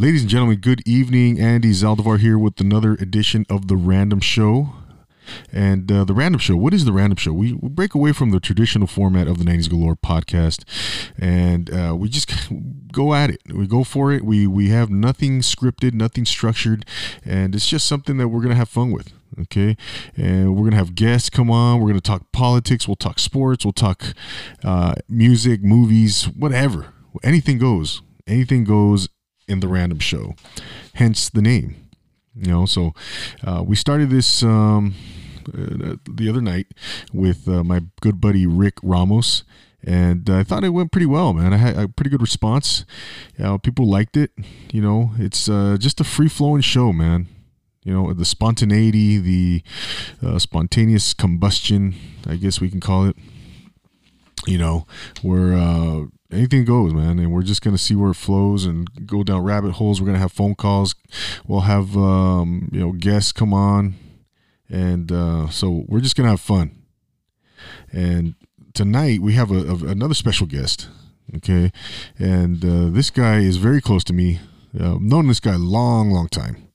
Ladies and gentlemen, good evening. Andy Zaldivar here with another edition of The Random Show. And uh, The Random Show, what is The Random Show? We, we break away from the traditional format of the 90s Galore podcast and uh, we just go at it. We go for it. We, we have nothing scripted, nothing structured, and it's just something that we're going to have fun with okay and we're gonna have guests come on we're gonna talk politics we'll talk sports we'll talk uh, music movies whatever anything goes anything goes in the random show, hence the name. You know, so uh, we started this um, uh, the other night with uh, my good buddy Rick Ramos, and I thought it went pretty well, man. I had a pretty good response. people liked it. You know, it's uh, just a free flowing show, man. You know, the spontaneity, the uh, spontaneous combustion, I guess we can call it. You know, where uh, anything goes, man. And we're just gonna see where it flows and go down rabbit holes. We're gonna have phone calls. We'll have um, you know guests come on, and uh, so we're just gonna have fun. And tonight we have a, a another special guest. Okay, and uh, this guy is very close to me. Uh, I've known this guy a long, long time,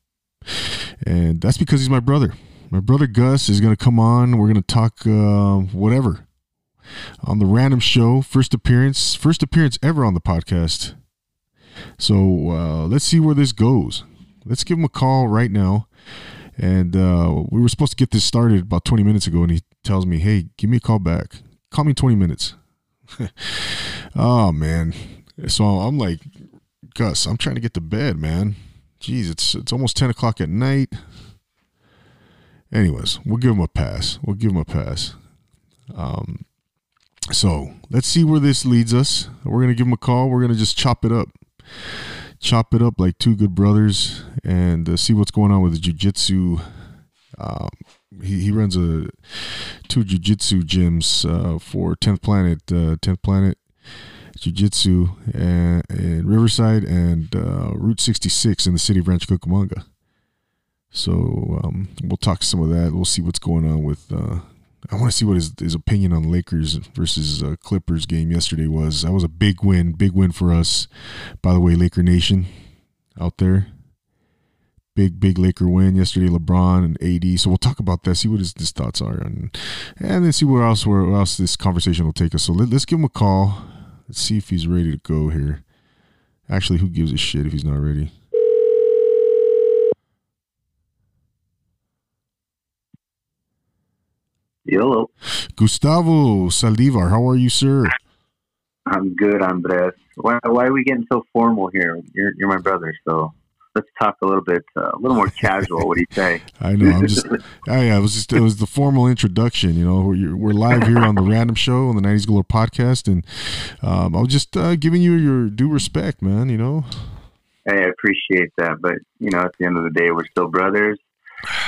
and that's because he's my brother. My brother Gus is gonna come on. We're gonna talk uh, whatever on the Random Show. First appearance, first appearance ever on the podcast. So uh, let's see where this goes. Let's give him a call right now. And uh, we were supposed to get this started about 20 minutes ago, and he tells me, "Hey, give me a call back. Call me 20 minutes." oh man. So I'm like, Gus, I'm trying to get to bed, man. Jeez, it's it's almost 10 o'clock at night. Anyways, we'll give him a pass. We'll give him a pass. Um, so let's see where this leads us. We're gonna give him a call. We're gonna just chop it up, chop it up like two good brothers, and uh, see what's going on with the jujitsu. Um, he, he runs a two jujitsu gyms uh, for Tenth Planet, uh, Tenth Planet Jiu-Jitsu and Riverside and uh, Route 66 in the city of Rancho Cucamonga. So um, we'll talk some of that. We'll see what's going on with uh, I want to see what his, his opinion on Lakers versus uh, Clippers game yesterday was. That was a big win, big win for us. By the way, Laker Nation out there, big big Laker win yesterday. LeBron and AD. So we'll talk about that. See what his, his thoughts are, and and then see where else where else this conversation will take us. So let, let's give him a call. Let's see if he's ready to go here. Actually, who gives a shit if he's not ready? Hello. Gustavo Saldivar, how are you, sir? I'm good, Andres. Why, why are we getting so formal here? You're, you're my brother, so let's talk a little bit, uh, a little more casual. what do you say? I know. I'm just. I, I was just. It was the formal introduction. You know, we're, we're live here on the Random Show on the '90s Galore podcast, and um, I was just uh, giving you your due respect, man. You know. Hey, I appreciate that, but you know, at the end of the day, we're still brothers,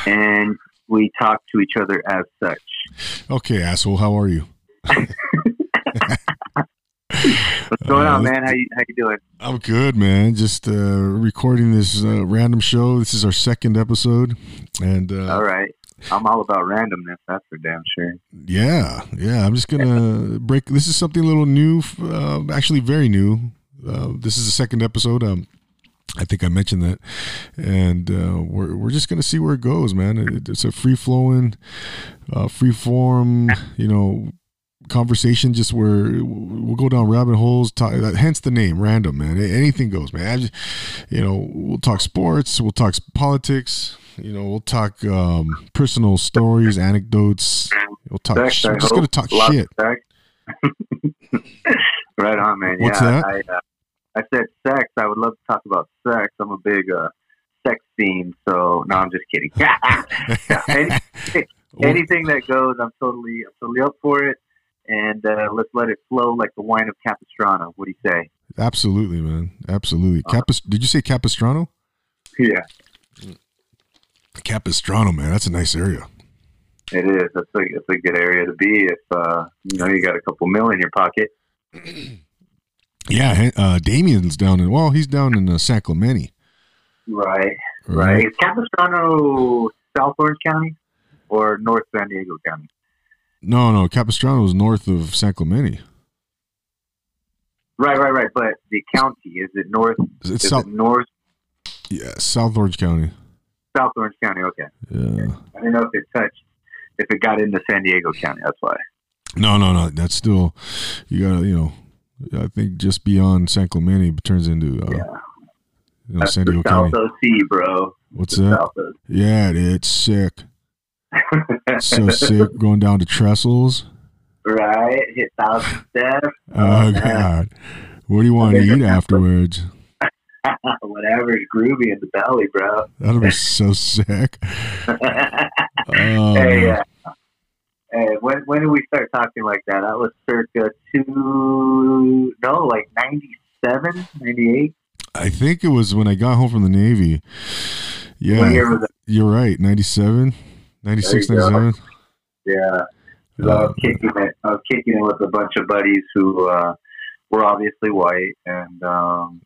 and we talk to each other as such. Okay, asshole. How are you? What's going uh, on, man? How you how you doing? I'm good, man. Just uh, recording this uh, random show. This is our second episode, and uh, all right. I'm all about randomness. That's for damn sure. Yeah, yeah. I'm just gonna break. This is something a little new, uh, actually very new. Uh, this is the second episode. Um, I think I mentioned that, and uh, we're we're just gonna see where it goes, man. It, it's a free flowing, uh, free form, you know, conversation. Just where we'll go down rabbit holes. Talk, hence the name, random, man. Anything goes, man. Just, you know, we'll talk sports, we'll talk politics. You know, we'll talk um, personal stories, anecdotes. We'll talk. Sex, sh- we're just gonna talk shit. right on, man. What's yeah, that? I, uh, I said sex. I would love to talk about sex. I'm a big uh, sex fiend. So no, I'm just kidding. Any, anything that goes, I'm totally, I'm totally up for it. And uh, let's let it flow like the wine of Capistrano. What do you say? Absolutely, man. Absolutely. Uh, Capist- did you say Capistrano? Yeah. Capistrano, man. That's a nice area. It is. That's a, it's a good area to be if uh, you know you got a couple mil in your pocket. Yeah, uh, Damien's down in well, he's down in uh, San Clemente. Right, right. right. Is Capistrano South Orange County or North San Diego County? No, no. Capistrano is north of Sacramento. Right, right, right. But the county is it north? It's is south, it north Yeah, South Orange County. South Orange County. Okay. Yeah. I didn't know if it touched, if it got into San Diego County. That's why. No, no, no. That's still you gotta, you know. I think just beyond San Clemente turns into uh, Yeah. you know, San Diego South County. OC, bro. What's The that? South Yeah, it's sick. So sick going down to Trestles. right? Hit thousand steps. Oh man. God. What do you want to eat afterwards? Whatever is groovy in the belly, bro. That'll be so sick. Oh, hey, uh, when when did we start talking like that? That was circa two, no, like 97, 98? I think it was when I got home from the Navy. Yeah, year was that? you're right. 97, 96, There you go. 97. Yeah. So I was kicking it. I was kicking it with a bunch of buddies who uh, were obviously white, and um,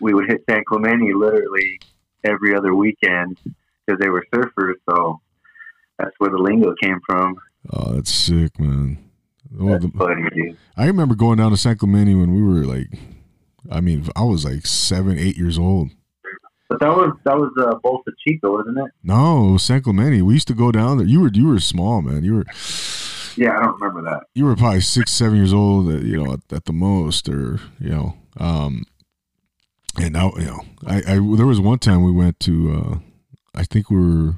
we would hit San Clemente literally every other weekend because they were surfers. So that's where the lingo came from. Oh, that's sick, man. That's the- funny, dude. I remember going down to San Clemente when we were like, I mean, I was like seven, eight years old. But that was that was uh, Bolsa Chica, wasn't it? No, it was San Clemente. We used to go down there. You were you were small, man. You were Yeah, I don't remember that. you were probably six, seven years old, uh, you know, at, at the most, or you know, um, and now you know, I, I there was one time we went to, uh, I think we were,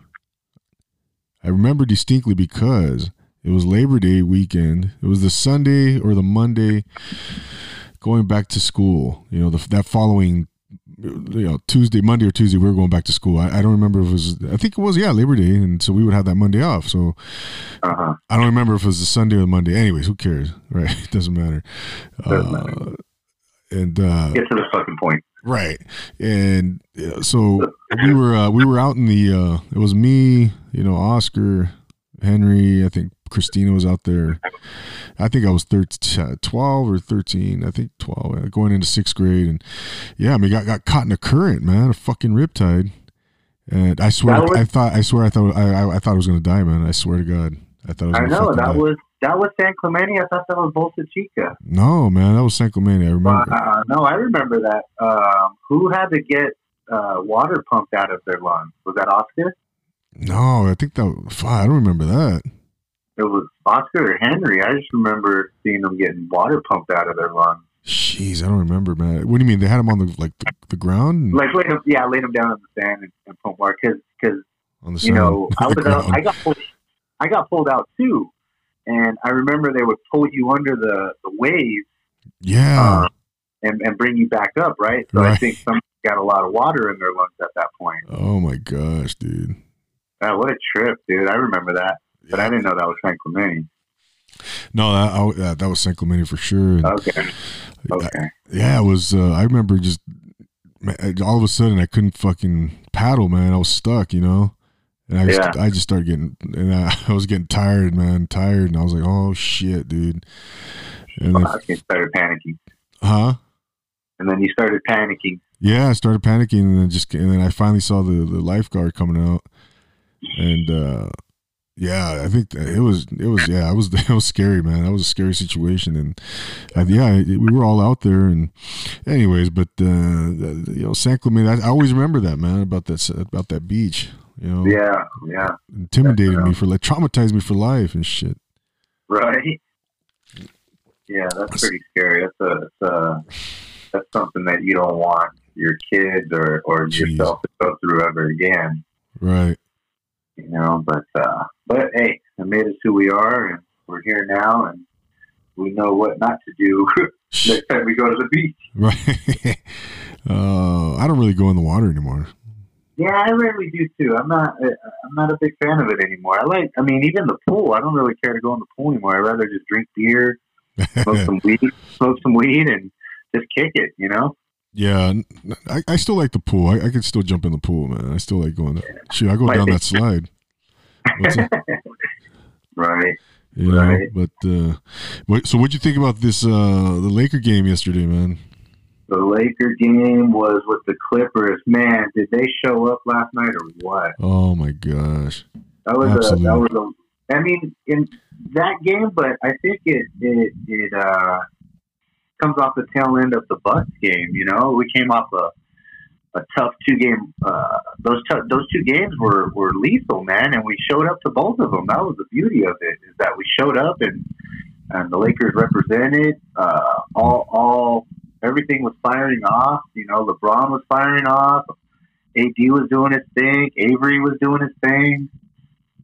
I remember distinctly because it was Labor Day weekend. It was the Sunday or the Monday, going back to school. You know, the, that following. You know, Tuesday, Monday or Tuesday, we were going back to school. I, I don't remember if it was. I think it was yeah Labor Day, and so we would have that Monday off. So Uh huh. I don't remember if it was the Sunday or the Monday. Anyways, who cares, right? It doesn't matter. Doesn't Uh, and uh, Get to the. Right, and uh, so we were uh, we were out in the. Uh, it was me, you know, Oscar, Henry. I think Christina was out there. I think I was 13, 12 or thirteen. I think twelve, uh, going into sixth grade, and yeah, I mean, got got caught in a current, man, a fucking riptide. And I swear, was- I thought, I swear, I thought, I, I, I thought I was gonna die, man. I swear to God, I thought I was. Gonna know that die. was that was San Clemente. I thought that was Bolsa Chica. No, man, that was San Clemente. I remember. Uh, no, I remember that. Um, who had to get uh, water pumped out of their lungs? Was that Oscar? no, I think that. I don't remember that. It was Oscar or Henry. I just remember seeing them getting water pumped out of their lungs. Jeez, I don't remember, man. What do you mean? They had them on the like the, the ground Like, laid them, yeah, laid them down on the sand and, and pump water because the you know I was out. I got pulled, I got pulled out too, and I remember they would pull you under the the waves yeah, uh, and and bring you back up, right? So I think some got a lot of water in their lungs at that point. oh my gosh, dude. Uh, what a trip, dude! I remember that, but I didn't know that was San Clemente. No, that, I, that that was San Clemente for sure. And, Okay, okay. yeah, it was. Uh, I remember just all of a sudden I couldn't fucking paddle, man. I was stuck, you know. And I just, Yeah. I just started getting, and I, I was getting tired, man, tired, and I was like, oh shit, dude. And then, Fuck, you started panicking, huh? and then you started panicking. Yeah, I started panicking, and then just and then I finally saw the the lifeguard coming out, and uh yeah, I think it was it was yeah, it was it was scary, man. That was a scary situation, and uh, yeah, we were all out there, and anyways, but uh you know, San Clemente, I, I always remember that man about that about that beach, you know, Yeah, yeah, intimidated me for like traumatized me for life and shit. right. Yeah, that's pretty scary. That's a, that's a, that's something that you don't want your kids or or yourself to go through ever again. Right. You know, but uh, but hey, it made us who we are, and we're here now, and we know what not to do next time we go to the beach. Right. uh, I don't really go in the water anymore. Yeah, I rarely do too. I'm not. uh, I'm not a big fan of it anymore. I like. I mean, even the pool. I don't really care to go in the pool anymore. I'd rather just drink beer, smoke some weed, smoke some weed, and just kick it. You know. Yeah, I still like the pool. I, I could still jump in the pool, man. I still like going. There. Shoot, I go down that slide. Right. You know, Right. but uh, so what'd you think about this uh the Laker game yesterday, man? The Laker game was with the Clippers. Man, did they show up last night or what? Oh my gosh, That was Absolutely. a. That was a. I mean, in that game, but I think it it it uh, comes off the tail end of the Bucks game. You know, we came off a a tough two game. Uh, those t- those two games were were lethal, man, and we showed up to both of them. That was the beauty of it is that we showed up and and the Lakers represented. Uh, all all everything was firing off. You know, LeBron was firing off. AD was doing his thing. Avery was doing his thing.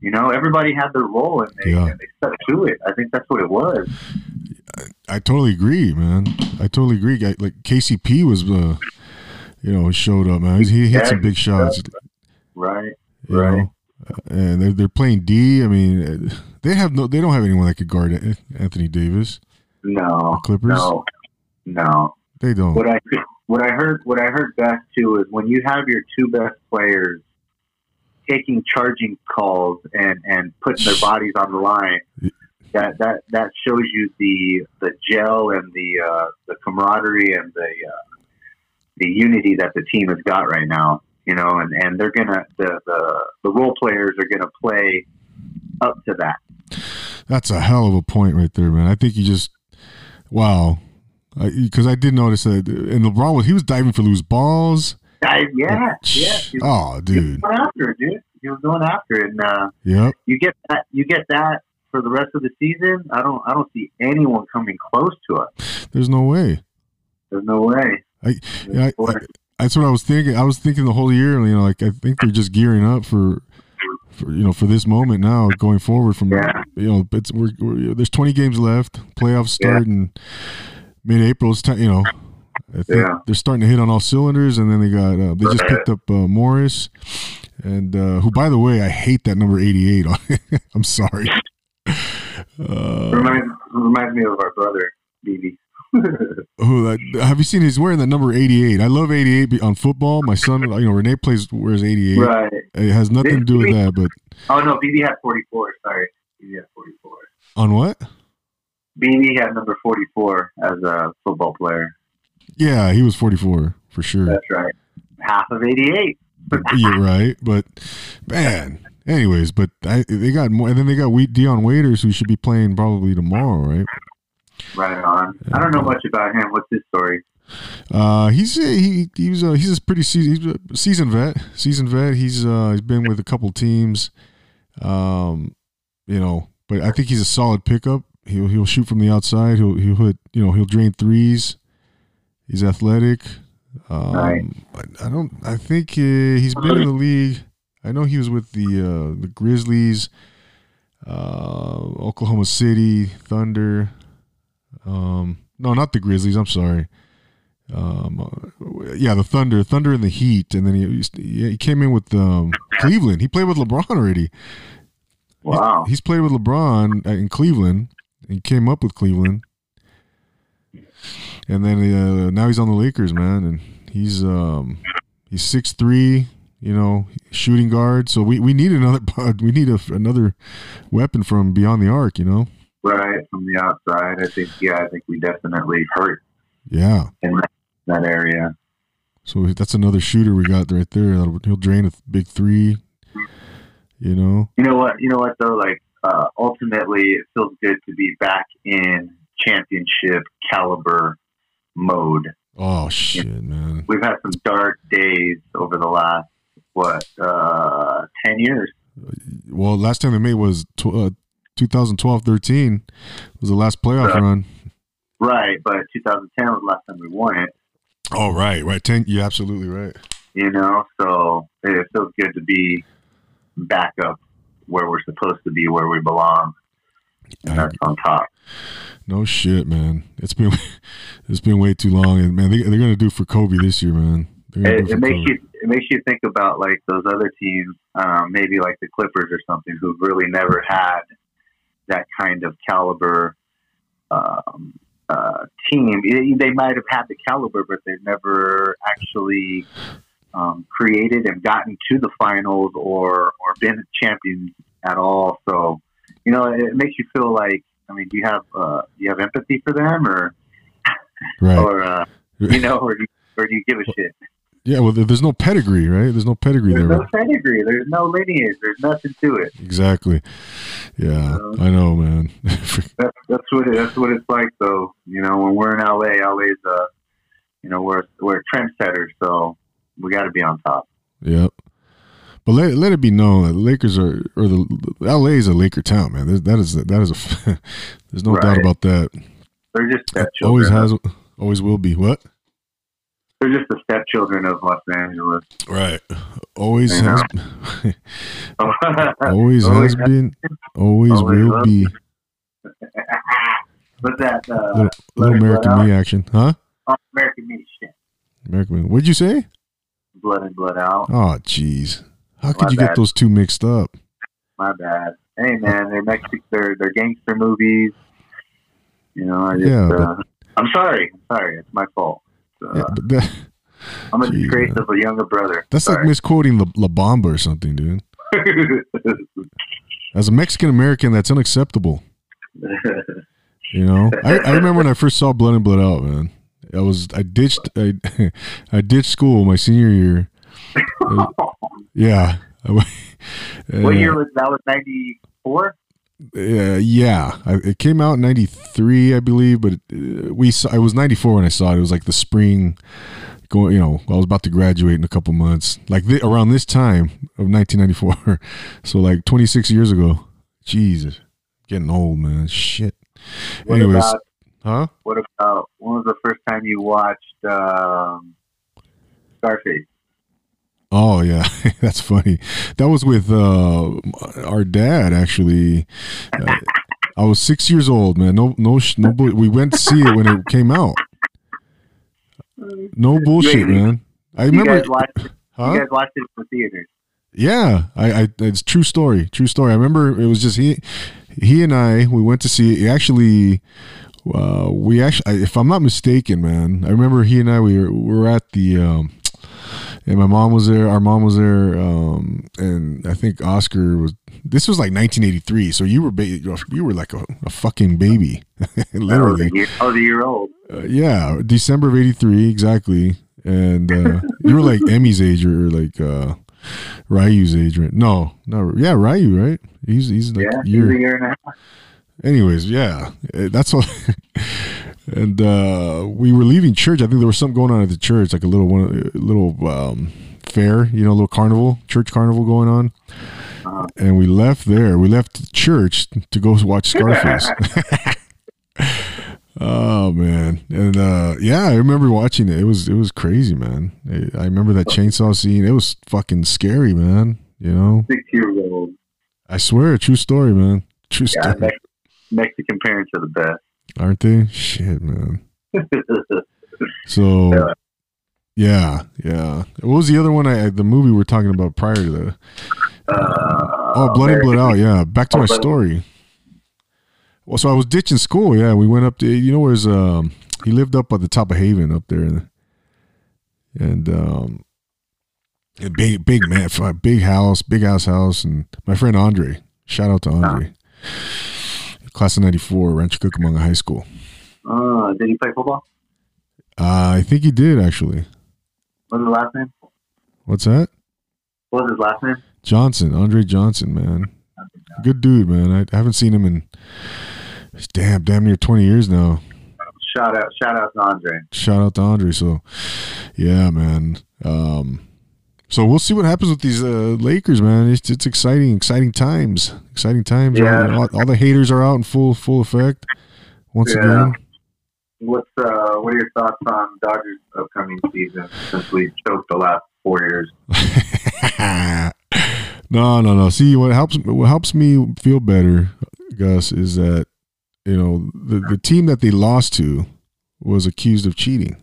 You know, everybody had their role and they, Yeah. and they stuck to it. I think that's what it was. I totally agree, man. I totally agree. I- Like KCP was, uh, you know, showed up, man. He hit Yeah, some big shots, Right. right. know. And they're they're playing D. I mean, they have no, they don't have anyone that could guard Anthony Davis. No. Clippers? No. No. They don't. What I what I heard what I heard best too is when you have your two best players taking charging calls and and putting their bodies on the line. That that that shows you the the gel and the uh, the camaraderie and the uh, the unity that the team has got right now. You know, and, and they're gonna the, the the role players are gonna play up to that. That's a hell of a point right there, man. I think you just, wow, because I, did notice that, and LeBron was he was diving for loose balls. I, yeah, yeah. He was Oh, dude. going after it, dude. He was going after it, and uh, Yep. you get that you get that for the rest of the season. I don't I don't see anyone coming close to us. There's no way. There's no way. I- I, that's what I was thinking. I was thinking the whole year, you know, like I think they're just gearing up for, for you know, for this moment now, going forward from, Yeah. you know, it's we're, we're there's 20 games left. Playoffs start in mid-April. It's time, you know. I think Yeah. they're starting to hit on all cylinders, and then they got uh, they just picked up uh, Morris, and uh, who, by the way, I hate that number 88. on I'm sorry. Uh, reminds reminds me of our brother BB. who uh, have you seen? He's wearing that number 88. I love 88 on football. My son, you know, Renee plays wears 88. right. It has nothing to do with that, but Oh no, BB had 44. Sorry, BB had 44. on what? BB had number 44 as a football player. Yeah, he was 44 for sure. That's right. Half of 88. You're right, but man. Anyways, but I, they got more, and then they got we, Dion Waiters, who should be playing probably tomorrow, right? Right on. I don't know much about him. What's his story? Uh, he's a, he he was a, he's a pretty seasoned, he's seasoned vet. Seasoned vet. He's uh he's been with a couple teams, um, you know. But I think he's a solid pickup. He'll he'll shoot from the outside. He'll he'll hit you know he'll drain threes. He's athletic. Um, Right. I, I don't. I think uh, he's been in the league. I know he was with the uh, the Grizzlies, uh, Oklahoma City Thunder. Um, no, not the Grizzlies. I'm sorry. Um, uh, yeah, the Thunder, Thunder and the Heat, and then he used to- yeah, he came in with um, Cleveland. He played with LeBron already. Wow. He's played with LeBron in Cleveland. He came up with Cleveland, and then uh, now he's on the Lakers, man. And he's um, he's six three, you know, shooting guard. So we, we need another we need a, another weapon from beyond the arc, you know. Right from the outside, I think. Yeah, I think we definitely hurt Yeah. in that, that area. So that's another shooter we got right there. He'll drain a big three. You know. You know what? You know what though? Like uh, ultimately, it feels good to be back in championship caliber mode. Oh shit, man. We've had some dark days over the last what uh, ten years. Well, last time they made was tw- uh, 2012-13 was the last playoff run. Right, but 2010 was the last time we won it. Oh right, right. Ten. You're absolutely right. You know, so it feels good to be back up where we're supposed to be, where we belong. And that's on top. No shit, man. It's been it's been way too long, and man, they, they're gonna do for Kobe this year, man. It, it makes Kobe. you it makes you think about like those other teams, um, maybe like the Clippers or something, who've really never had that kind of caliber um, uh, team. They- They might have had the caliber, but they've never actually um, created and gotten to the finals or or been champions at all. So you know, it makes you feel like. I mean, do you have uh, do you have empathy for them, or right. or uh, you know, or do you, or do you give a shit? yeah. Well, there's no pedigree, right? There's no pedigree There's there. no pedigree. There's no lineage. There's nothing to it. Exactly. Yeah, Uh, I know, man. That's that's what it, that's what it's like. Though you know, when we're in LA, LA's uh, you know, we're we're trendsetters. So we got to be on top. Yep. But let, let it be known that the Lakers are or the, LA is a Laker town, man. That, that is that is a there's no right. doubt about that. They're just stepchildren. Always has, always will be. What? They're just the stepchildren of Los Angeles. Right. Always you has. always, always has been. Always, always will be. What's that? Uh, little, little American Me action, huh? Oh, American Me shit. American Me. What'd you say? Blood In Blood Out. Oh, jeez. How could My you bad. get those two mixed up? My bad. Hey, man, they're Mexican. They're they're gangster movies. You know, I just. Yeah, uh, I'm sorry. I'm sorry. It's my fault. Uh, yeah, but that, I'm a disgrace of a younger brother. That's sorry. like misquoting La, La Bamba or something, dude. As a Mexican American, that's unacceptable. you know, I, I remember when I first saw Blood In Blood Out, man. I was I ditched I I ditched school my senior year. Uh, yeah. what year was that? Was ninety four? Uh, yeah, I, it came out in '93, I believe, but it, uh, we saw, I was '94 when I saw it. It was like the spring, going. You know, I was about to graduate in a couple months, like th- around this time of 1994. so like 26 years ago. Jesus, getting old, man. Shit. What Anyways, about, huh? What about when was the first time you watched um, Scarface? Oh yeah, that's funny. That was with uh, our dad actually. Uh, I was six years old, man. No, no, no. We went to see it when it came out. No bullshit, man. I remember. You guys, watched, huh? you guys watched it in the theaters. Yeah, I, I, it's true story. True story. I remember it was just he, he and I. We went to see it. Actually, uh, we actually, if I'm not mistaken, man, I remember he and I we were, we were at the. Um, and my mom was there. Our mom was there, um, and I think Oscar was. This was like 1983, so you were ba- you were like a, a fucking baby, literally. I was a year, old. Uh, yeah, December of '83, exactly. And uh, you were like Emmy's age or like uh, Ryu's age, right? No, no, yeah, Ryu, right? He's he's like yeah, year. He's a year and a half. Anyways, yeah, eh, that's what. and uh, we were leaving church. I think there was something going on at the church, like a little one, a little um, fair, you know, a little carnival, church carnival going on. Uh-huh. And we left there. We left church to go watch Scarface. oh man, and uh, yeah, I remember watching it. It was it was crazy, man. I remember that chainsaw scene. It was fucking scary, man. You know, six years old. I swear, a true story, man. True yeah, story. Mexican parents are the best aren't they? Shit, man. so, yeah, yeah. What was the other one? I the movie we are talking about prior to the. Uh, oh, Blood In Blood Out. Yeah, back to my story. Well, so I was ditching school. Yeah, we went up to you know where's um he lived up at the top of Haven up there, and um, a big big man, big house, big house house, and my friend Andre. Shout out to Andre class of 94, Rancho Cucamonga High School. Uh, did he play football? Uh, I think he did, actually. What's his last name? What's that? What was his last name? Johnson, Andre Johnson, man. Good dude, man. I haven't seen him in damn, damn near 20 years now. Shout out, shout out to Andre. Shout out to Andre. So, yeah, man. Um, so we'll see what happens with these uh, Lakers, man. It's, it's exciting, exciting times, exciting times. Yeah. All, all, the haters are out in full full effect. Once yeah. again, what's uh, what are your thoughts on Dodgers' upcoming season since we choked the last four years? no, no, no. See, what helps what helps me feel better, Gus, is that you know the the team that they lost to was accused of cheating,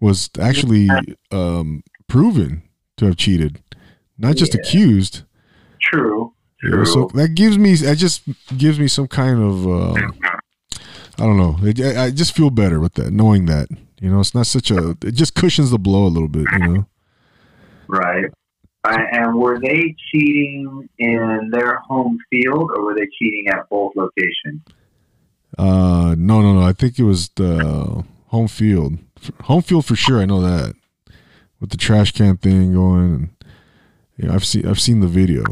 was actually um, proven to have cheated, not just yeah. accused. True. You know, so that gives me, that just gives me some kind of, uh, I don't know. It, I just feel better with that, knowing that. You know, it's not such a. It just cushions the blow a little bit. You know. Right. And were they cheating in their home field, or were they cheating at both locations? Uh, no, no, no. I think it was the home field. Home field for sure. I know that with the trash can thing going. And, you know, I've seen I've seen the video.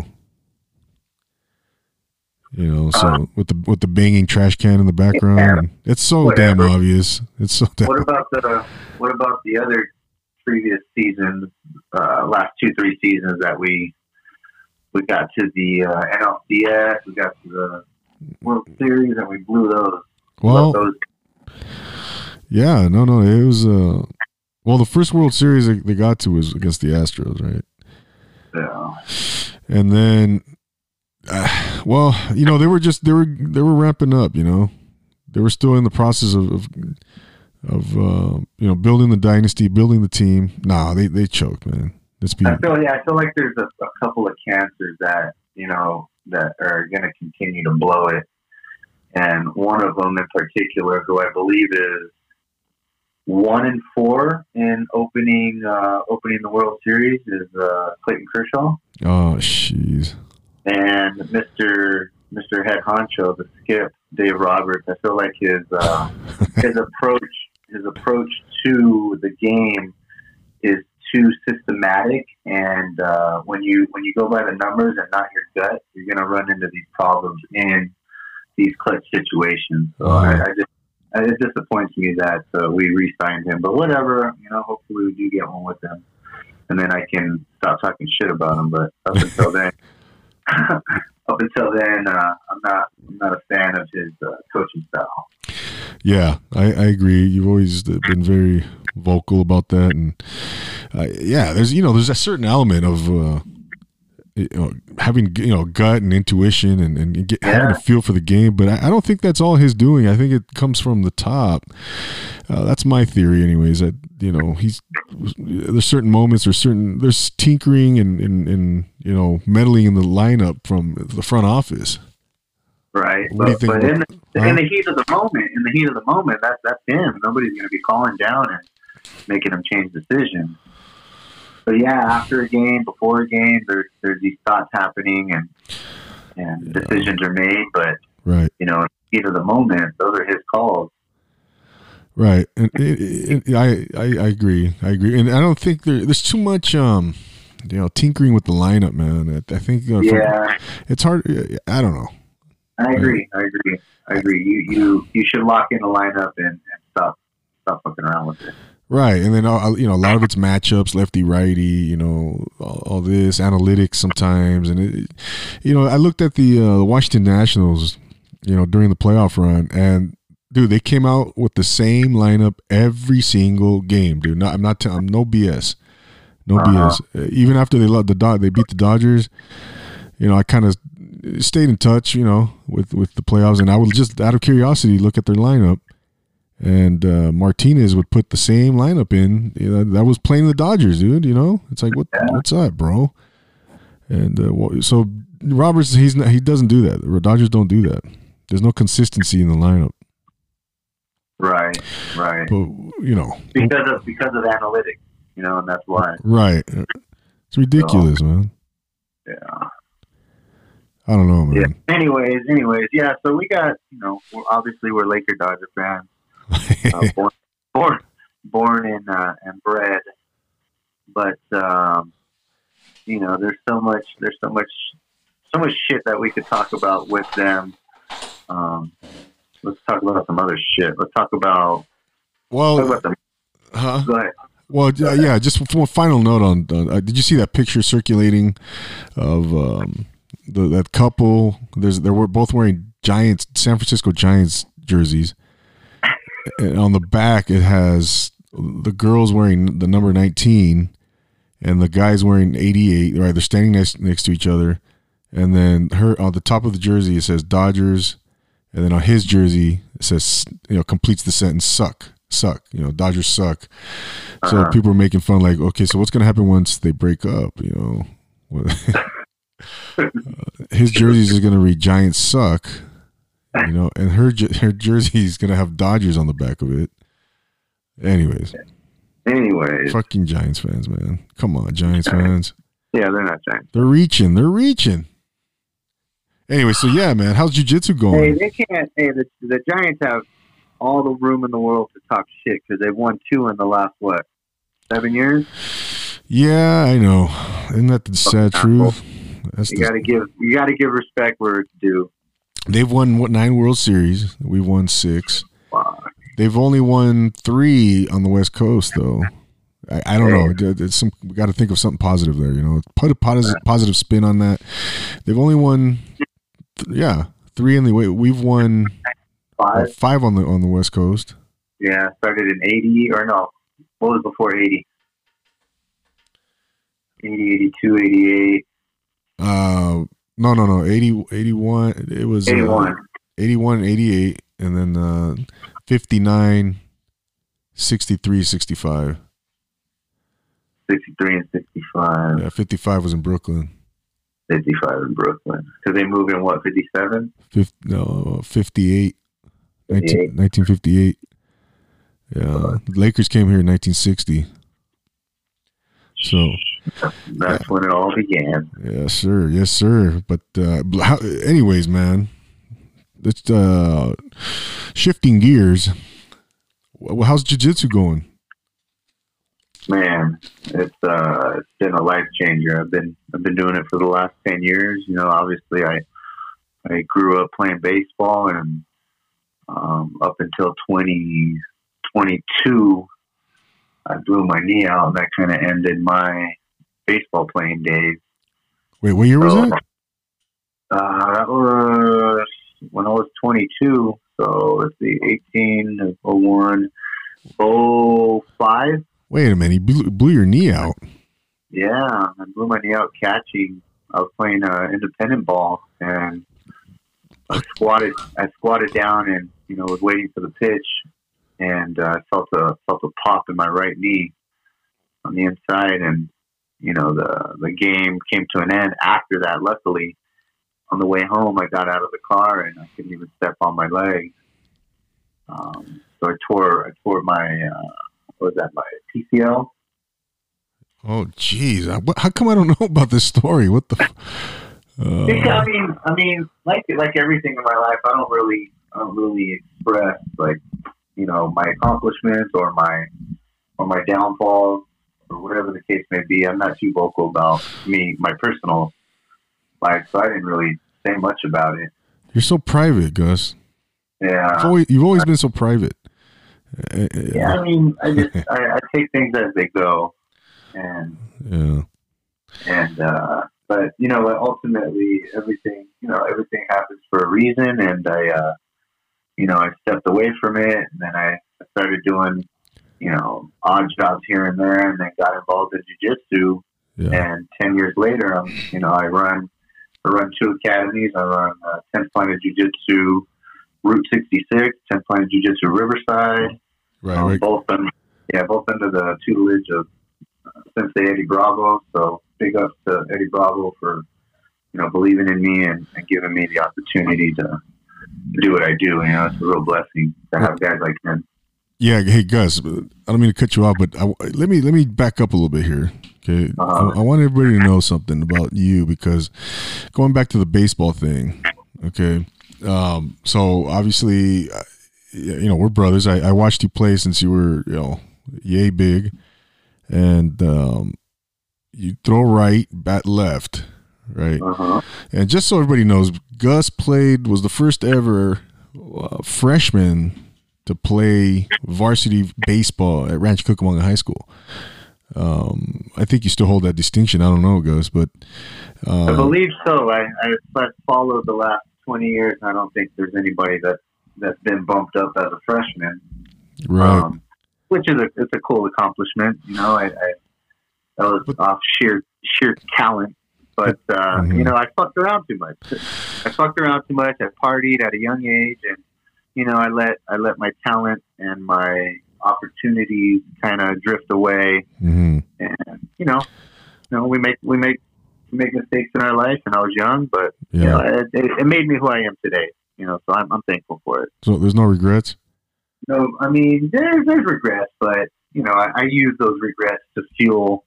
You know, so uh, with the with the banging trash can in the background, yeah, it's so whatever. damn obvious. It's so. Damn what about the what about the other previous seasons, uh, last two three seasons that we we got to the uh, NLCS, we got to the World Series, and we blew those. Well, those. yeah, no, no, it was. Uh, well, the first World Series they, they got to was against the Astros, right? Yeah. And then, uh, well, you know, they were just they were they were ramping up. You know, they were still in the process of of, of uh, you know building the dynasty, building the team. Nah, they they choked, man. Let's be. I feel yeah, I feel like there's a, a couple of cancers that you know that are going to continue to blow it, and one of them in particular, who I believe is one and four in opening uh, opening the World Series, is uh, Clayton Kershaw. Oh, jeez. And Mister Mister Head Honcho, the skip, Dave Roberts. I feel like his uh, his approach his approach to the game is too systematic, and uh, when you when you go by the numbers and not your gut, you're going to run into these problems in these clutch situations. So I, I just it disappoints me that uh, we re-signed him, but whatever. You know, hopefully we do get one with him, and then I can stop talking shit about him. But up until then, up until then, uh, I'm not I'm not a fan of his uh, coaching style. Yeah, I, I agree. You've always been very vocal about that, and uh, yeah, there's you know there's a certain element of uh, you know, having you know gut and intuition and, and get, yeah. having a feel for the game, but I, I, don't think that's all his doing. I think it comes from the top. Uh, that's my theory, anyways. That you know he's there's certain moments, there's certain there's tinkering and, and, and you know meddling in the lineup from the front office. Right, but, but in, the, in the heat of the moment, in the heat of the moment, that that's him. Nobody's going to be calling down and making him change decisions. But yeah, after a game, before a game, there's there's these thoughts happening and and yeah. decisions are made. But right, you know, heat of the moment, those are his calls. Right, and it, it, I, I I agree. I agree, and I don't think there, there's too much um you know tinkering with the lineup, man. I, I think uh, yeah, it's hard. I don't know. I agree. I agree. I agree. You you you should lock in the lineup and, and stop stop fucking around with it. Right, and then uh, you know a lot of it's matchups, lefty righty, you know all, all this analytics sometimes, and it, you know I looked at the uh, the Washington Nationals, you know during the playoff run, and dude they came out with the same lineup every single game, dude. Not, I'm not telling, no BS, no uh-huh. BS. Even after they let the dot, they beat the Dodgers. You know I kind of stayed in touch, you know, with with the playoffs, and I would just out of curiosity look at their lineup and uh, Martinez would put the same lineup in. You know, that was playing the Dodgers, dude. You know, it's like what what's up, bro? And uh, so Roberts, he's not, he doesn't do that. The Dodgers don't do that. There's no consistency in the lineup. Right, right. But you know, because of because of analytics, you know, and that's why. Right. It's ridiculous, so, man. Yeah. I don't know, man. Yeah. Anyways, anyways, yeah. So we got, you know, obviously we're Laker Dodger fans uh, born, born, born and uh, and bred. But um, you know, there's so much, there's so much, so much shit that we could talk about with them. Um, let's talk about some other shit. Let's talk about. Well, talk about huh? Go ahead. Well, uh, yeah. Just one final note on. Uh, did you see that picture circulating of um, the, that couple? There's they were both wearing Giants, San Francisco Giants jerseys, and on the back it has the girls wearing the number 19 and the guys wearing 88 right? They're standing next next to each other. And then her on the top of the jersey it says dodgers. And then on his jersey it says you know completes the sentence suck suck you know dodgers suck. So uh-huh. people are making fun like okay so what's going to happen once they break up you know? His jersey is going to read giants suck you know, and her her jersey is gonna have Dodgers on the back of it. Anyways. Anyways. Fucking Giants fans, man. Come on, Giants fans. Yeah, they're not Giants. They're reaching. They're reaching. Anyway, so yeah, man, how's jiu-jitsu going? Hey, they can't. Hey, the, the Giants have all the room in the world to talk shit because they've won two in the last what seven years. Yeah, I know. Isn't that the sad truth? That's you got to give you got to give respect where it's due. They've won what nine World Series. We've won six. They've only won three on the West Coast, though. I, I don't know. It's some we got to think of something positive there. You know, put a positive positive spin on that. They've only won, th- yeah, three in the way. We've won Five. five on the on the West Coast. Yeah, started in 80, or no, what was before 80? 80, 82, 88, Uh, no, no, no. 80, 81. It was uh, 81. 81, 88, and then uh, 59, 63, 65. 63 and 65. Yeah, 55 was in Brooklyn. 55 in Brooklyn. Because they moved in, what, 57? 50, no, 58, 19, 58. 1958. Yeah, Lakers came here in 1960. So, That's when it all began. yes, sir. Yes, sir. But, uh, how, anyways, man, let's, uh, shifting gears. How's jiu jitsu going? Man, it's uh, it's been a life changer. I've been I've been doing it for the last ten years. You know, obviously I I grew up playing baseball and um, up until 2022, I blew my knee out, and that kind of ended my baseball playing days. Wait, what year was So, that? Uh, that was when I was 22. So let's see, 18, 01, 05. Wait a minute. You blew, blew your knee out. Yeah, I blew my knee out catching. I was playing uh, independent ball, and I squatted. I squatted down, and you know, was waiting for the pitch, and uh, I felt a felt a pop in my right knee on the inside, and you know, the the game came to an end after that. Luckily, on the way home, I got out of the car, and I couldn't even step on my leg. Um, so I tore I tore my uh, what was that my PCL. Oh, jeez. How come I don't know about this story? What the? F- Because, I uh, mean, I mean, like like everything in my life, I don't really, I don't really express like, you know, my accomplishments or my or my downfalls or whatever the case may be. I'm not too vocal about me, my personal life, so I didn't really say much about it. you're so private, Gus. You've Yeah, always, you've always been so private. Yeah. I mean, I just I, I take things as they go, and yeah. and uh, but you know ultimately everything you know everything happens for a reason and i uh, you know i stepped away from it and then i started doing you know odd jobs here and there and then got involved in jiu-jitsu Yeah. and 10 years later i'm you know i run i run two academies i run uh, 10th planet jiu-jitsu route 66 10th planet jiu-jitsu riverside Right. um, Right. both under, yeah, both under the tutelage of uh, Sensei Eddie Bravo. So big ups to Eddie Bravo for you know believing in me and, and giving me the opportunity to do what I do. You know, it's a real blessing to have guys like him. Yeah. Hey, Gus. I don't mean to cut you off, but I, let me let me back up a little bit here. Okay. Uh-huh. I, I want everybody to know something about you because going back to the baseball thing. Okay. Um, so obviously, you know, we're brothers. I, I watched you play since you were, you know, yay big, and um, you throw right, bat left, right. Uh-huh. And just so everybody knows, Gus played was the first ever uh, freshman to play varsity baseball at Rancho Cucamonga High School. Um, I think you still hold that distinction. I don't know, Gus, but I uh, believe so. I, I followed the last twenty years. and I don't think there's anybody that that's been bumped up as a freshman. right, um, which is a it's a cool accomplishment. You know, I, I that was But- off sheer sheer talent, but uh, Mhm. you know, I fucked around too much. I fucked around too much. I partied at a young age, and you know, I let I let my talent and my opportunities kind of drift away. hmm And you know, you know, we make we make we make mistakes in our life, and I was young, but you know, it, it, it made me who I am today. You know, so I'm, I'm thankful for it. So there's no regrets. No, I mean, there's, there's regrets, but, you know, I, I use those regrets to fuel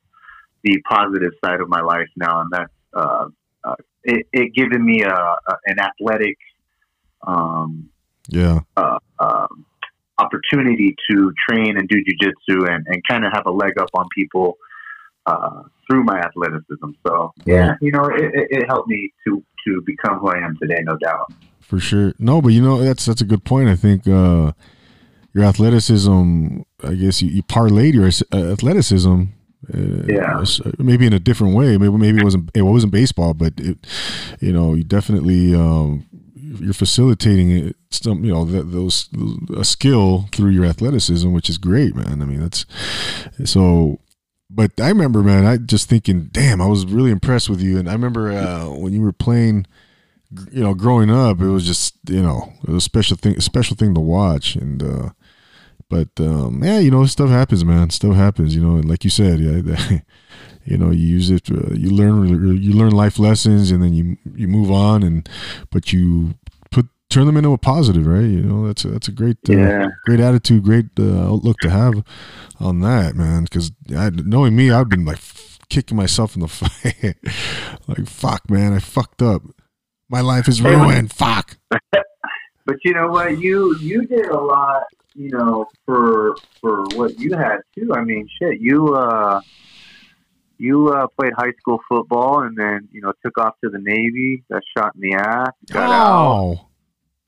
the positive side of my life now. And that's, uh, uh, it, it given me a, a, an athletic, um, Yeah, uh, um, opportunity to train and do jujitsu and, and kind of have a leg up on people, uh, through my athleticism. So yeah, you know, it, it, it helped me to, to become who I am today, no doubt. for sure. No, but you know that's that's a good point. I think uh, your athleticism. I guess you, you parlayed your uh, athleticism. Uh, Yeah. maybe in a different way. Maybe maybe it wasn't it wasn't baseball, but it, you know, you definitely um, you're facilitating it, some you know th- those a skill through your athleticism, which is great, man. I mean, that's so. But I remember, man, I just thinking, damn, I was really impressed with you. And I remember uh, when you were playing, you know, growing up, it was just, you know, a special thing, a special thing to watch. And, uh, but um, yeah, you know, stuff happens, man. Stuff happens, you know. And like you said, yeah, you know, you use it, uh, you learn, you learn life lessons, and then you you move on, and but you turn them into a positive, right? You know, that's a, that's a great, uh, Yeah. great attitude, great uh, outlook to have on that, man. Because knowing me, I've been like kicking myself in the face, like fuck, man, I fucked up. My life is ruined. Fuck. But you know what? You you did a lot, you know, for for what you had too. I mean, shit, you uh you uh played high school football and then, you know, took off to the Navy, got shot in the ass, got out Oh,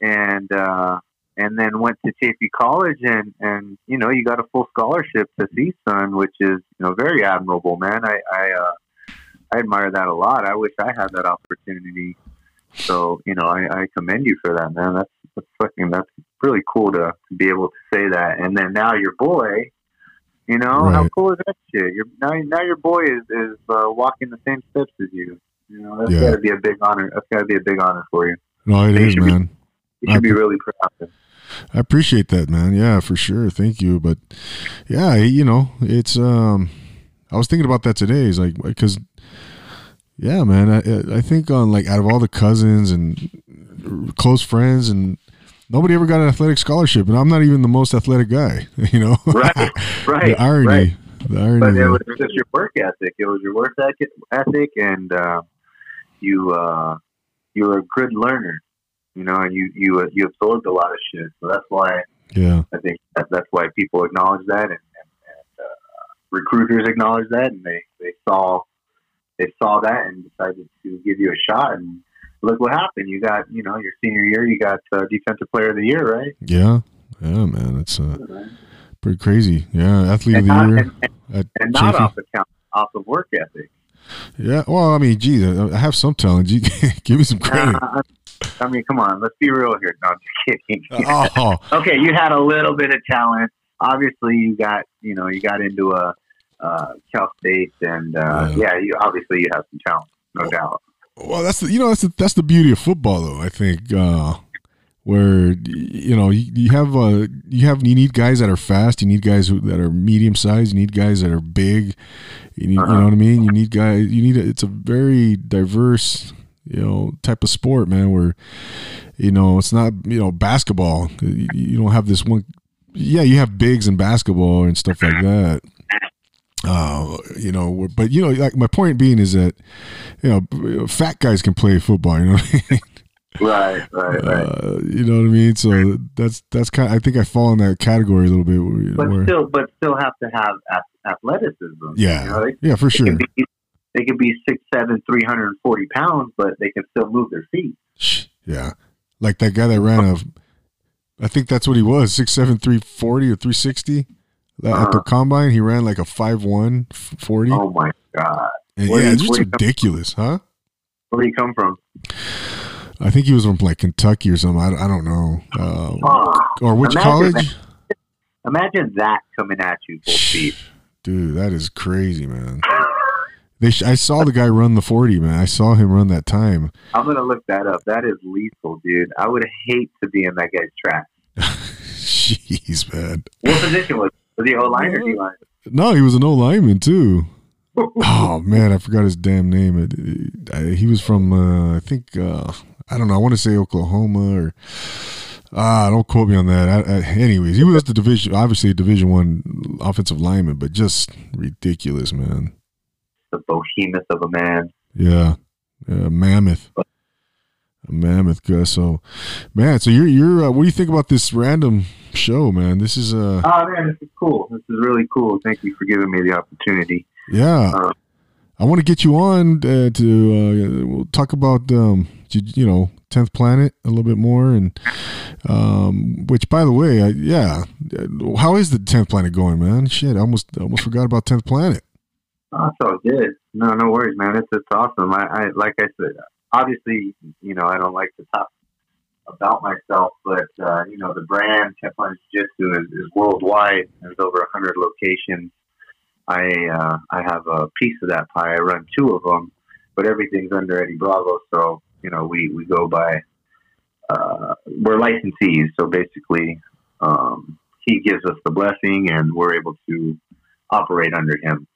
and uh and then went to Chaffey College and and you know, you got a full scholarship to CSUN, which is, you know, very admirable, man. I I uh I admire that a lot. I wish I had that opportunity. So, you know, I, I commend you for that, man. That's, that's fucking, that's really cool to, to be able to say that. And then now your boy, you know, how cool is that shit? Your now, now your boy is is uh, walking the same steps as you. You know, that's Yeah. got to be a big honor. That's got to be a big honor for you. no, it They is, should be- man. You should be really proud. I appreciate that, man. Yeah, for sure. Thank you. But yeah, you know, it's um I was thinking about that today. It's like cuz yeah, man, I I think on like out of all the cousins and close friends and nobody ever got an athletic scholarship and I'm not even the most athletic guy, you know. Right, right, the irony. right. The irony. But it was just your work ethic. It was your work ethic, ethic and uh, you uh, you were a good learner. You know, and you you uh, you absorbed a lot of shit. So that's why yeah. I think that, that's why people acknowledge that, and, and, and uh, recruiters acknowledge that, and they, they saw they saw that and decided to give you a shot. And look what happened. You got you know your senior year, you got uh, defensive player of the year, right? Yeah. Yeah, man. It's uh, pretty crazy. Yeah, athlete of the not, year. and, and, and not Chafee. off the count, off of work ethic. Yeah, well, I mean, geez, I have some talent. Give me some credit. Uh, I mean, come on, let's be real here. No, I'm just kidding. Oh, okay, you had a little bit of talent. Obviously, you got you know you got into a uh, Cal State, and uh, Yeah. yeah. you obviously you have some talent, no doubt. well, that's the you know that's the, that's the beauty of football, though. I think uh, where you know you, you have uh, you have you need guys that are fast. You need guys who, that are medium sized. You need guys that are big. You need Uh-huh. know what I mean. You need guys. You need a, it's a very diverse you know type of sport, man. Where you know it's not you know basketball. You, you don't have this one. Yeah, you have bigs in basketball and stuff like that. Uh, you know, but you know, like my point being is that you know, fat guys can play football. You know, what I mean? Right, right, right. Uh, you know what I mean. So that's that's kind. I think I fall in that category a little bit. Where, but where- still, but still have to have athleticism. yeah, you know, they, yeah, for sure. can be they can be six, seven, three hundred and forty pounds, but they can still move their feet. Yeah, like that guy that ran a. I think that's what he was six seven three forty or three sixty. At the Uh-huh. combine, he ran like a five one forty. Oh my god, and where yeah, it's just where do you come- ridiculous, huh? where do you come from? I think he was from like Kentucky or something. I, I don't know. Uh, Oh, or which imagine college? imagine that coming at you full speed. Dude, that is crazy, man. They sh- I saw the guy run the 40, man. I saw him run that time. I'm gonna look that up. That is lethal, dude. I would hate to be in that guy's track. Jeez, man. What position was? Was he O line or D line? No, he was an old lineman too. Oh man, I forgot his damn name. It, it, I, he was from uh, I think uh, I don't know. I want to say Oklahoma or ah, don't quote me on that. I, I, anyways, he was the division, obviously a Division One offensive lineman, but just ridiculous, man. The behemoth of a man. Yeah, yeah mammoth, a mammoth, Gus. So, man, so you're you're. Uh, what do you think about this random show, man? This is uh, Oh man, this is cool. This is really cool. Thank you for giving me the opportunity. yeah. Uh, I want to get you on uh, to uh, we'll talk about um, you, you know tenth planet a little bit more, and um, which by the way, I, yeah, how is the tenth planet going, man? Shit, I almost almost forgot about tenth planet. Oh, it's all good. No, no worries, man. It's it's awesome. I, I like I said, obviously, you know, I don't like to talk about myself, but uh, you know, the brand Tenth Planet Jiu Jitsu is, is worldwide. There's over hundred locations. I uh, I have a piece of that pie. I run two of them, but everything's under Eddie Bravo. So you know, we we go by uh, we're licensees. So basically, um, he gives us the blessing, and we're able to operate under him.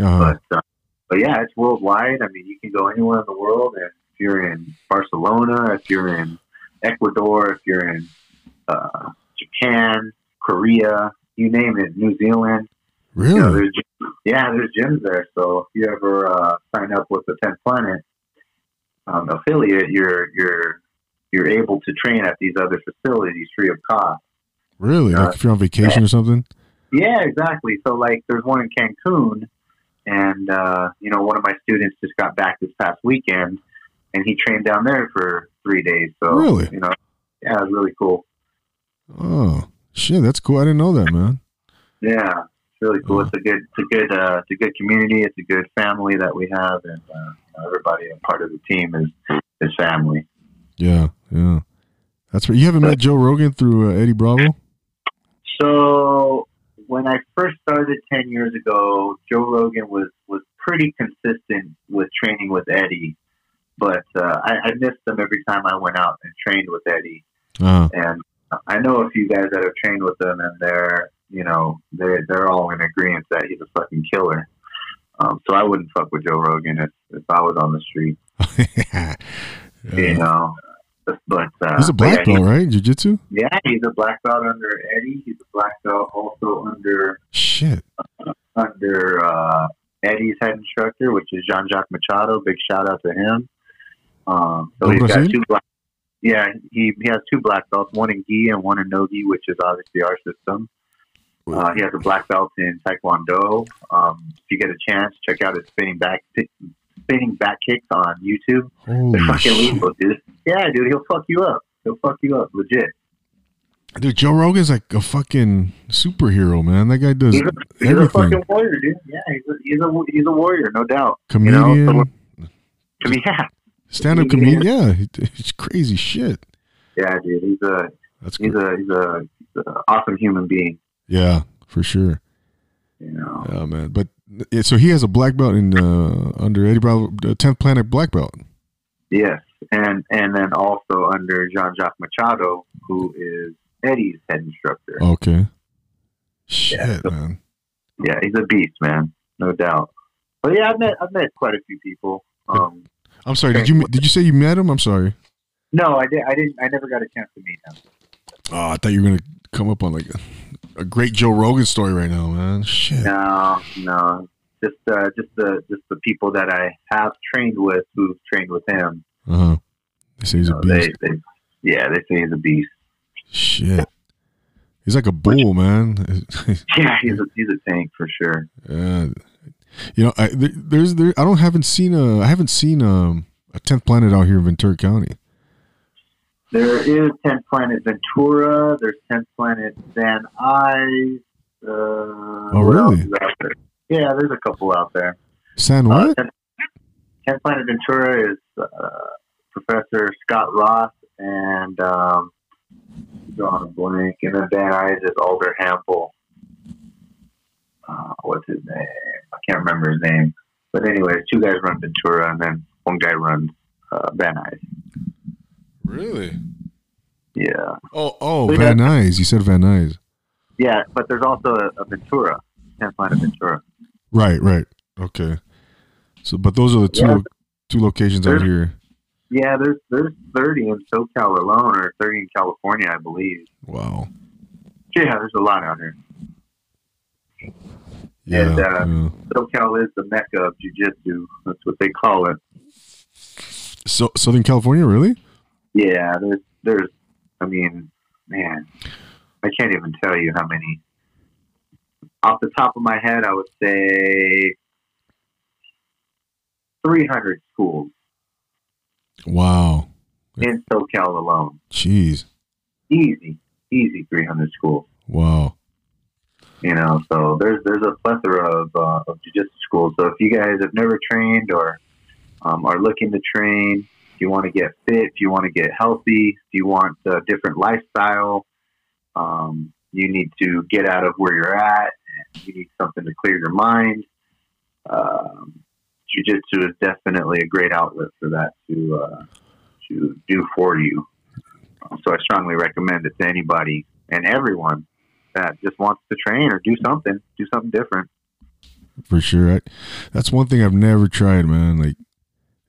Uh-huh. But uh, but yeah, it's worldwide. I mean, you can go anywhere in the world, if you're in Barcelona, if you're in Ecuador, if you're in uh, Japan, Korea, you name it, New Zealand. Really? You know, there's, yeah, there's gyms there. So if you ever uh, sign up with the Tenth Planet um, affiliate, you're you're you're able to train at these other facilities free of cost. Really? Uh, like if you're on vacation or something? Yeah, exactly. So like, there's one in Cancun, and uh, you know, one of my students just got back this past weekend, and he trained down there for three days. So Really? you know, yeah, it was really cool. Oh, shit, that's cool. I didn't know that, man. Yeah, it's really cool. It's a good, it's a good, uh, it's a good community. It's a good family that we have, and uh, everybody a part of the team is is family. Yeah, yeah. That's right. You haven't met Joe Rogan through uh, Eddie Bravo? So when I first started ten years ago, Joe Rogan was was pretty consistent with training with Eddie, but uh, I, I missed him every time I went out and trained with Eddie. Uh, And I know a few guys that have trained with him, and they're you know they're they're all in agreement that he's a fucking killer. Um, so I wouldn't fuck with Joe Rogan if, if I was on the street, you know. But uh, He's a black yeah, belt, right? Jiu Jitsu? yeah, he's a black belt under Eddie. He's a black belt also under Shit. under uh, Eddie's head instructor, which is Jean Jacques Machado. Big shout out to him. Um, so he's got two black. Yeah, he, he has two black belts, one in gi and one in no gi, which is obviously our system. Uh, he has a black belt in Taekwondo. Um, if you get a chance, check out his spinning back spinning back kicks on YouTube. They're fucking shit. lethal, dude. Yeah, dude, he'll fuck you up. He'll fuck you up, legit. Dude, Joe Rogan's like a fucking superhero, man. That guy does He's a, he's a fucking warrior, dude. Yeah, he's a, he's a he's a warrior, no doubt. Comedian, You know, so, yeah, stand up comedian. Yeah, it's crazy shit. yeah, dude. He's a That's he's a he's a, he's a awesome human being. Yeah, for sure. You know. Yeah, man. But so he has a black belt in uh, under Eddie Bravo, uh, 10th Planet black belt. Yes, and and then also under Jean Jacques Machado, who is Eddie's head instructor. Okay. Shit, Yeah, so- man. Yeah, he's a beast, man, no doubt. But yeah, I've met I've met quite a few people. Um, I'm sorry. Did you did you say you met him? I'm sorry. no, I did. I didn't. I never got a chance to meet him. Oh, I thought you were gonna come up on like a, a great Joe Rogan story right now, man. Shit. No, no, just uh, just the just the people that I have trained with who've trained with him. Uh huh. They say he's You a know, they, beast. they, yeah, they say he's a beast. Shit. He's like a bull, man. Yeah, he's a he's a tank for sure. Yeah. You know, I there, there's there. I don't haven't seen a. I haven't seen um a tenth planet out here in Ventura County. There is 10th Planet Ventura. There's 10th Planet Van Nuys. Uh, oh, really? There? Yeah, there's a couple out there. San Uh, what? 10th, 10th Planet Ventura is uh, Professor Scott Ross and um, drawing a blank. And then Van Nuys is Alder Hampel. Uh, what's his name? I can't remember his name. But anyways, two guys run Ventura, and then one guy runs uh, Van Nuys. Really? Yeah. Oh, oh, We Van Nuys. You said Van Nuys. Yeah, but there's also a, a Ventura, 10th Planet Ventura. Right, right. Okay. So, but those are the two Yeah. two locations out here. Yeah, there's there's 30 in SoCal alone, or 30 in California, I believe. Wow. Yeah, there's a lot out here. Yeah. And, uh, yeah. SoCal is the mecca of jujitsu. That's what they call it. So Southern California, really? Yeah, there's there's, I mean, man, I can't even tell you how many. Off the top of my head, I would say 300 schools. Wow. in SoCal alone. Jeez. Easy, easy 300 schools. Wow. You know, so there's there's a plethora of, uh, of jiu-jitsu schools. So if you guys have never trained or um, are looking to train, if you want to get fit, if you want to get healthy, if you want a different lifestyle, um, you need to get out of where you're at. And you need something to clear your mind. Um, jiu-jitsu is definitely a great outlet for that to uh, to do for you. So I strongly recommend it to anybody and everyone that just wants to train or do something, do something different. For sure. I, that's one thing I've never tried, man. Like,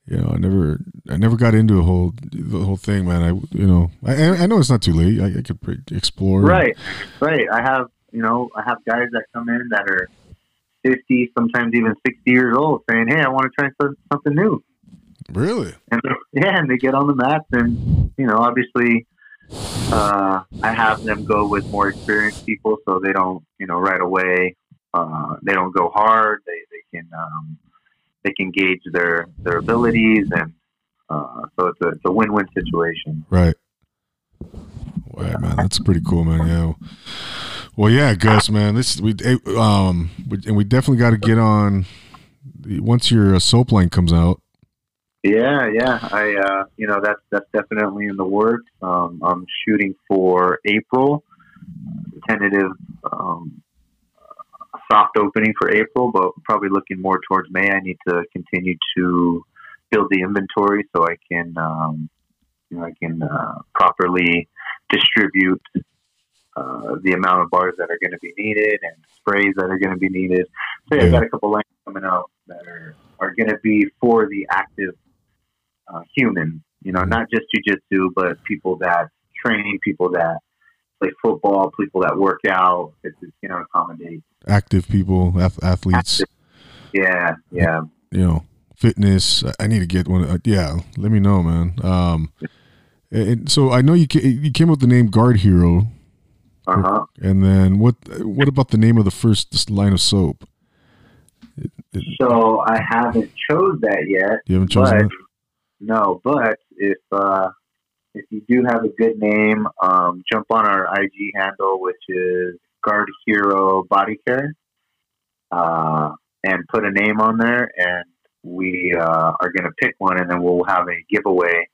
you know, I never, I never got into a whole, the whole thing, man. I, you know, I, I know it's not too late. I, I could explore. Right, right. I have, you know, I have guys that come in that are fifty, sometimes even sixty years old, saying, "Hey, I want to try something new." Really? And yeah, and they get on the mats, and you know, obviously, uh, I have them go with more experienced people, so they don't, you know, right away, uh, they don't go hard. They they can um, they can gauge their their abilities, and uh, so it's a it's a win win situation. Right. Wow, man, that's pretty cool, man. Yeah. Well, yeah, Gus, man. This we um and we definitely got to get on once your uh, soap line comes out. Yeah, yeah. I uh, you know that's that's definitely in the works. Um, I'm shooting for April, tentative um, soft opening for April, but probably looking more towards May. I need to continue to build the inventory so I can um, you know I can uh, properly distribute uh, the amount of bars that are going to be needed and sprays that are going to be needed. So yeah. I've got a couple lines coming out that are, are going to be for the active uh, human, you know, not just jujitsu, but people that train, people that play football, people that work out. It's, you know, accommodate active people, athletes. Active. Yeah, yeah. You know, fitness. I need to get one. Uh, yeah, let me know, man. Um, and so I know you you came up with the name Guard Hero. Uh-huh. And then what? What about the name of the first line of soap? It, it, so I haven't chose that yet. You haven't chosen that? No, but if uh, if you do have a good name, um, jump on our IG handle, which is Guard Hero Body Care, uh, and put a name on there, and we uh, are going to pick one, and then we'll have a giveaway.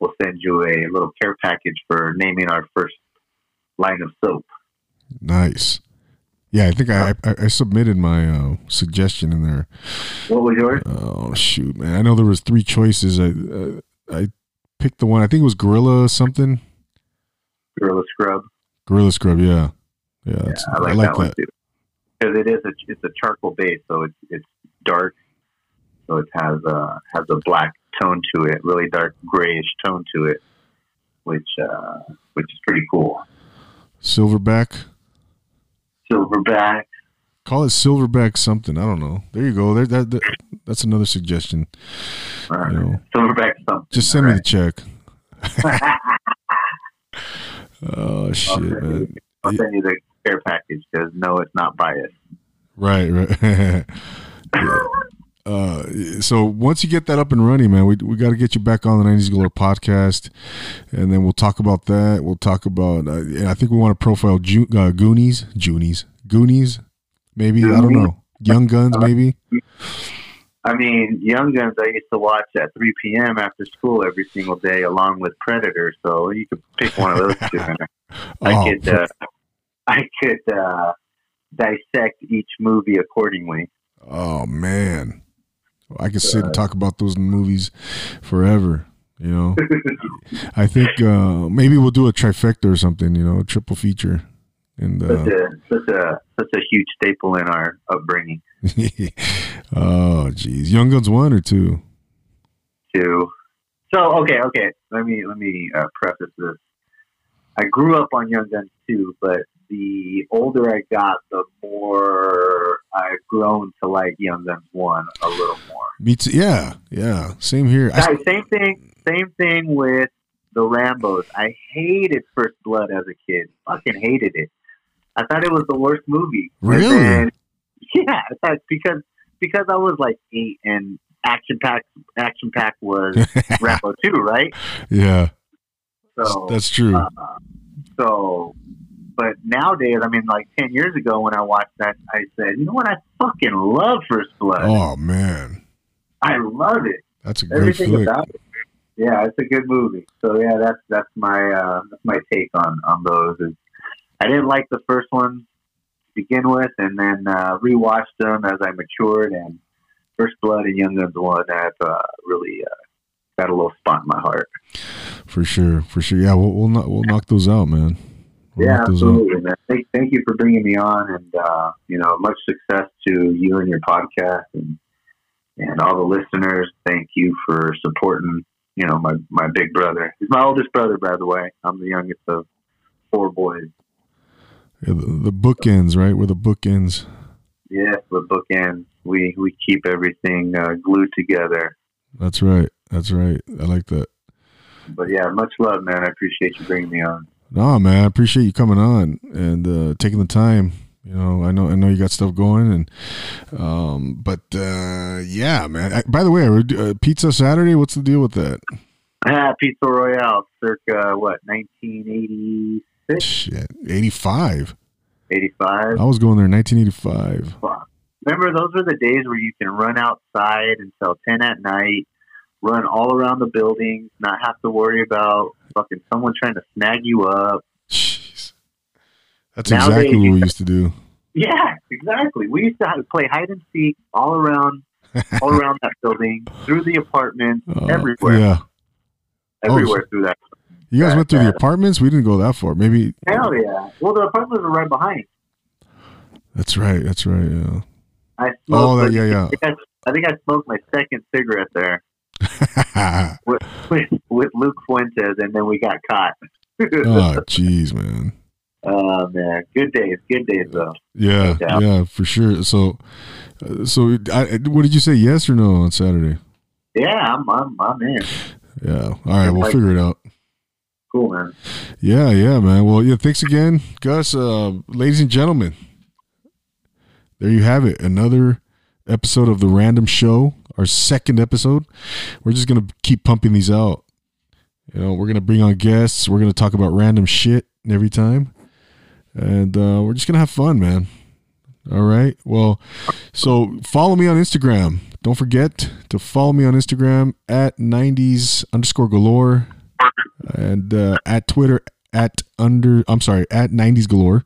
We'll send you a little care package for naming our first line of soap. Nice. Yeah, I think I, I, I submitted my uh, suggestion in there. What was yours? Oh shoot, man! I know there was three choices. I uh, I picked the one. I think it was Gorilla something. Gorilla Scrub. Gorilla Scrub, yeah, yeah. yeah I like, I like that. Because it is a it's a charcoal base, so it's it's dark, so it has a has a black tone to it, really dark grayish tone to it, which uh, which is pretty cool. Silverback. Silverback. Call it silverback something. I don't know. There you go. There, that, that that's another suggestion. You know, silverback something. Just send me the check. oh shit, I'll man! You, I'll send you the care package because no, it's not biased. Right, right. yeah. Uh, so once you get that up and running, man, we, we got to get you back on the 90s Galore podcast, and then we'll talk about that. We'll talk about, uh, I think we want to profile Ju- uh, Goonies, Goonies, Goonies, maybe I don't know, Young Guns, uh, maybe. I mean, Young Guns. I used to watch at 3 p.m. after school every single day, along with Predator. So you could pick one of those two. I oh, could, uh, I could uh, dissect each movie accordingly. Oh man. I could sit and talk about those movies forever. You know, I think uh, maybe we'll do a trifecta or something. You know, a triple feature. And uh, such a such a such a huge staple in our upbringing. oh, geez, Young Guns one or two? Two. So okay, okay. Let me let me uh, preface this. I grew up on Young Guns two, but the older I got, the more I've grown to like Young Guns one a little more. Me too. Yeah, yeah. Same here. I, same thing. Same thing with the Rambo's. I hated First Blood as a kid. Fucking hated it. I thought it was the worst movie. Really? Then, yeah, because because I was like eight and Action Pack Action Pack was Rambo two, right? Yeah. So That's true. Uh, so, but nowadays, I mean, like ten years ago when I watched that, I said, you know what? I fucking love First Blood. oh man, I love it. that's a great Everything flick. about it. Yeah, it's a good movie. So yeah, that's that's my uh, that's my take on on those. Is I didn't like the first one begin with, and then uh, rewatched them as I matured. And First Blood and Young Guns one have uh, really uh, got a little spot in my heart. For sure, for sure. Yeah, we'll we'll, knock, we'll knock those out, man. We'll yeah, absolutely, man. Thank, thank you for bringing me on, and uh, you know, much success to you and your podcast, and and all the listeners. Thank you for supporting. You know, my my big brother. He's my oldest brother, by the way. I'm the youngest of four boys. The, bookends, book ends, right? Where the book ends. Yeah, the book ends. We we keep everything uh, glued together. That's right. That's right. I like that. But yeah, much love, man. I appreciate you bringing me on. No, man, I appreciate you coming on and uh, taking the time. You know, I know, I know you got stuff going, and um, but uh, yeah, man. I, by the way, uh, Pizza Saturday. What's the deal with that? Ah, Pizza Royale, circa what, nineteen eighty Shit, 85. 85. I was going there in 1985. Remember, those were the days where you can run outside until 10 at night, run all around the buildings, not have to worry about fucking someone trying to snag you up. Jeez. That's Nowadays, exactly what we used to do. Yeah, exactly. We used to, to play hide and seek all around, all around that building, through the apartments, uh, everywhere. Yeah. Oh, everywhere oh, through that you guys went through the apartments. We didn't go that far. Maybe Hell yeah! Well, the apartments were right behind. that's right. That's right. Yeah. I smoked. Oh, that, like- yeah, I think I, I think I smoked my second cigarette there with, with, with Luke Fuentes, and then we got caught. oh, jeez, man. Oh man, good days, good days though. Yeah, Yeah. yeah, for sure. So, uh, so I, what did you say? Yes or no on Saturday? Yeah, I'm I'm I'm in. Yeah. All right, we'll Like- figure it out. Cool man. Yeah, yeah, man. Well, yeah. Thanks again, Gus. Uh, ladies and gentlemen, there you have it. Another episode of the Random Show. Our second episode. We're just gonna keep pumping these out. You know, we're gonna bring on guests. We're gonna talk about random shit every time, and uh, we're just gonna have fun, man. All right. Well, so follow me on Instagram. Don't forget to follow me on Instagram at 90s underscore galore and uh, at Twitter at under I'm sorry at 90s galore.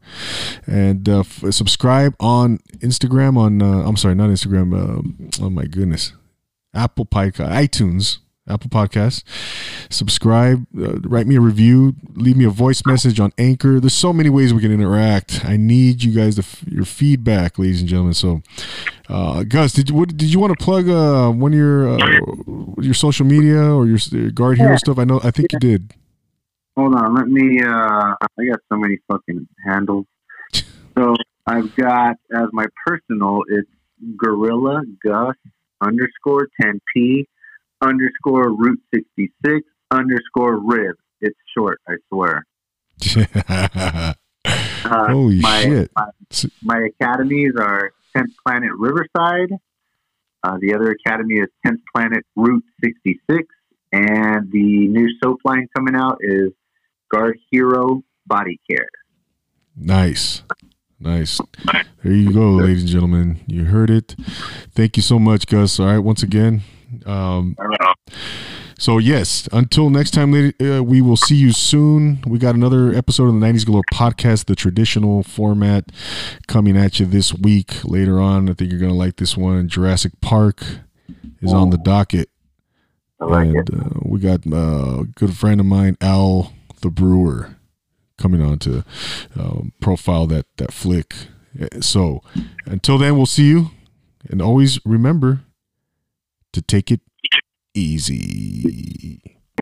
And uh, f- subscribe on Instagram on uh, I'm sorry not Instagram uh, oh my goodness. Apple Podcast iTunes Apple Podcasts subscribe uh, write me a review leave me a voice message on Anchor there's so many ways we can interact I need you guys to f- your feedback ladies and gentlemen so uh, Gus did you what, did you want to plug uh, one of your uh, your social media or your, your guard hero Yeah. stuff I know I think you did Hold on, let me. uh I got so many fucking handles. So I've got as my personal, it's Gorilla Gus underscore 10p underscore Route 66 underscore Rib. It's short, I swear. Uh, Holy my, shit. My, my academies are 10th Planet Riverside. Uh, the other academy is 10th Planet Route 66. And the new soap line coming out is Guard Hero Body Care. Nice. Nice. There you go, ladies and gentlemen. You heard it. Thank you so much, Gus. All right, once again. Um, so, yes, until next time, uh, we will see you soon. We got another episode of the 90s Galore podcast, the traditional format, coming at you this week. Later on, I think you're going to like this one. Jurassic Park is on the docket. Like and. Uh, we got uh, a good friend of mine, Al the Brewer, coming on to um, profile that that flick. Uh, So until then, we'll see you, and always remember to take it easy.